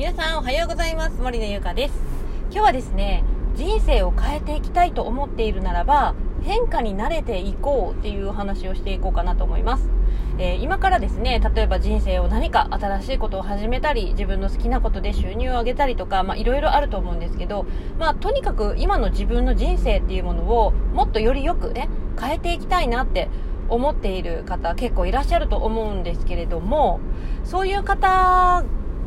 皆さんおはようございます。森野優香です。今日はですね人生を変えていきたいと思っているならば変化に慣れていこうっていう話をしていこうかなと思います。えー、今からですね例えば人生を何か新しいことを始めたり自分の好きなことで収入を上げたりとかいろいろあると思うんですけど、まあ、とにかく今の自分の人生っていうものをもっとよりよくね変えていきたいなって思っている方結構いらっしゃると思うんですけれどもそういう方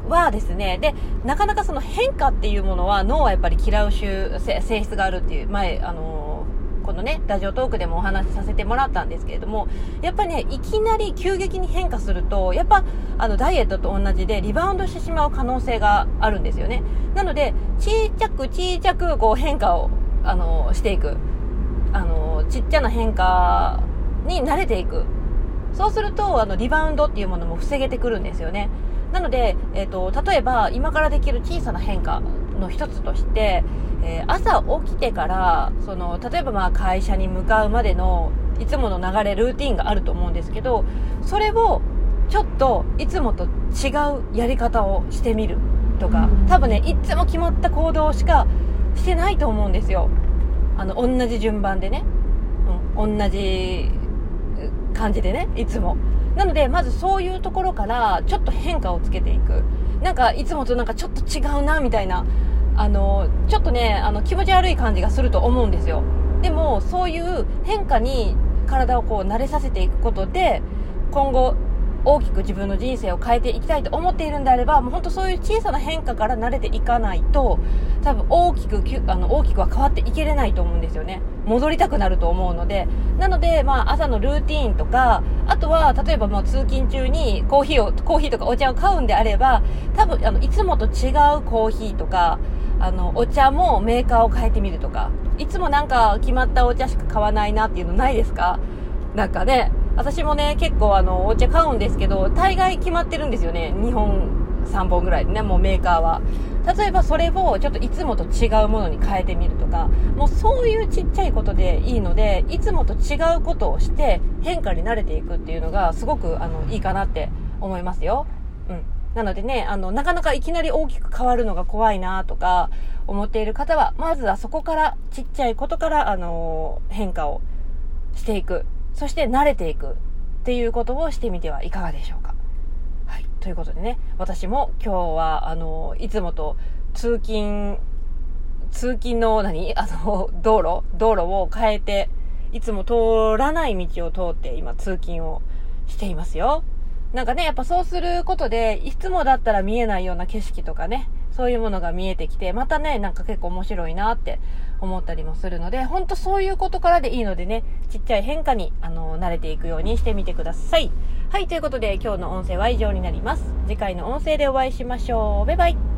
はですね、で、なかなかその変化っていうものは脳はやっぱり嫌う性質があるっていう、前、あのこのね、ラジオトークでもお話しさせてもらったんですけれども、やっぱりね、いきなり急激に変化すると、やっぱ、あの、ダイエットと同じでリバウンドしてしまう可能性があるんですよね。なので、ちっちゃくちっちゃく、こう変化を、あの、していく。あの、ちっちゃな変化に慣れていく。そうすると、あの、リバウンドっていうものも防げてくるんですよね。なので、えーと、例えば今からできる小さな変化の一つとして、えー、朝起きてからその例えばまあ会社に向かうまでのいつもの流れルーティンがあると思うんですけどそれをちょっといつもと違うやり方をしてみるとか多分ねいつも決まった行動しかしてないと思うんですよ。あの同じ順番でね、うん、同じ感じでねいつも。なのでまずそういうところからちょっと変化をつけていく。なんかいつもとなんかちょっと違うなみたいな。あのちょっとねあの気持ち悪い感じがすると思うんですよ。でもそういう変化に体をこう慣れさせていくことで今後大きく自分の人生を変えていきたいと思っているんであれば、もう本当そういう小さな変化から慣れていかないと、多分大きく、あの、大きくは変わっていけれないと思うんですよね。戻りたくなると思うので。なので、まあ、朝のルーティーンとか、あとは、例えばもう通勤中にコーヒーを、コーヒーとかお茶を買うんであれば、多分、あの、いつもと違うコーヒーとか、あの、お茶もメーカーを変えてみるとか、いつもなんか決まったお茶しか買わないなっていうのないですか？なんかね、私もね、結構あの、お茶買うんですけど、大概決まってるんですよね。2本、3本ぐらいね、もうメーカーは。例えばそれをちょっといつもと違うものに変えてみるとか、もうそういうちっちゃいことでいいので、いつもと違うことをして変化に慣れていくっていうのがすごくあの、いいかなって思いますよ。うん。なのでね、あの、なかなかいきなり大きく変わるのが怖いなとか思っている方は、まずはそこからちっちゃいことから、あの変化をしていく。そして慣れていくっていうことをしてみてはいかがでしょうか。はい。ということでね、私も今日は、あの、いつもと通勤、通勤の何？あの、道路？道路を変えて、いつも通らない道を通って今通勤をしていますよ。なんかね、やっぱそうすることで、いつもだったら見えないような景色とかね、そういうものが見えてきて、またね、なんか結構面白いなって思ったりもするので、ほんとそういうことからでいいのでね、ちっちゃい変化に、あの、慣れていくようにしてみてください。はい、ということで今日の音声は以上になります。次回の音声でお会いしましょう。バイバイ。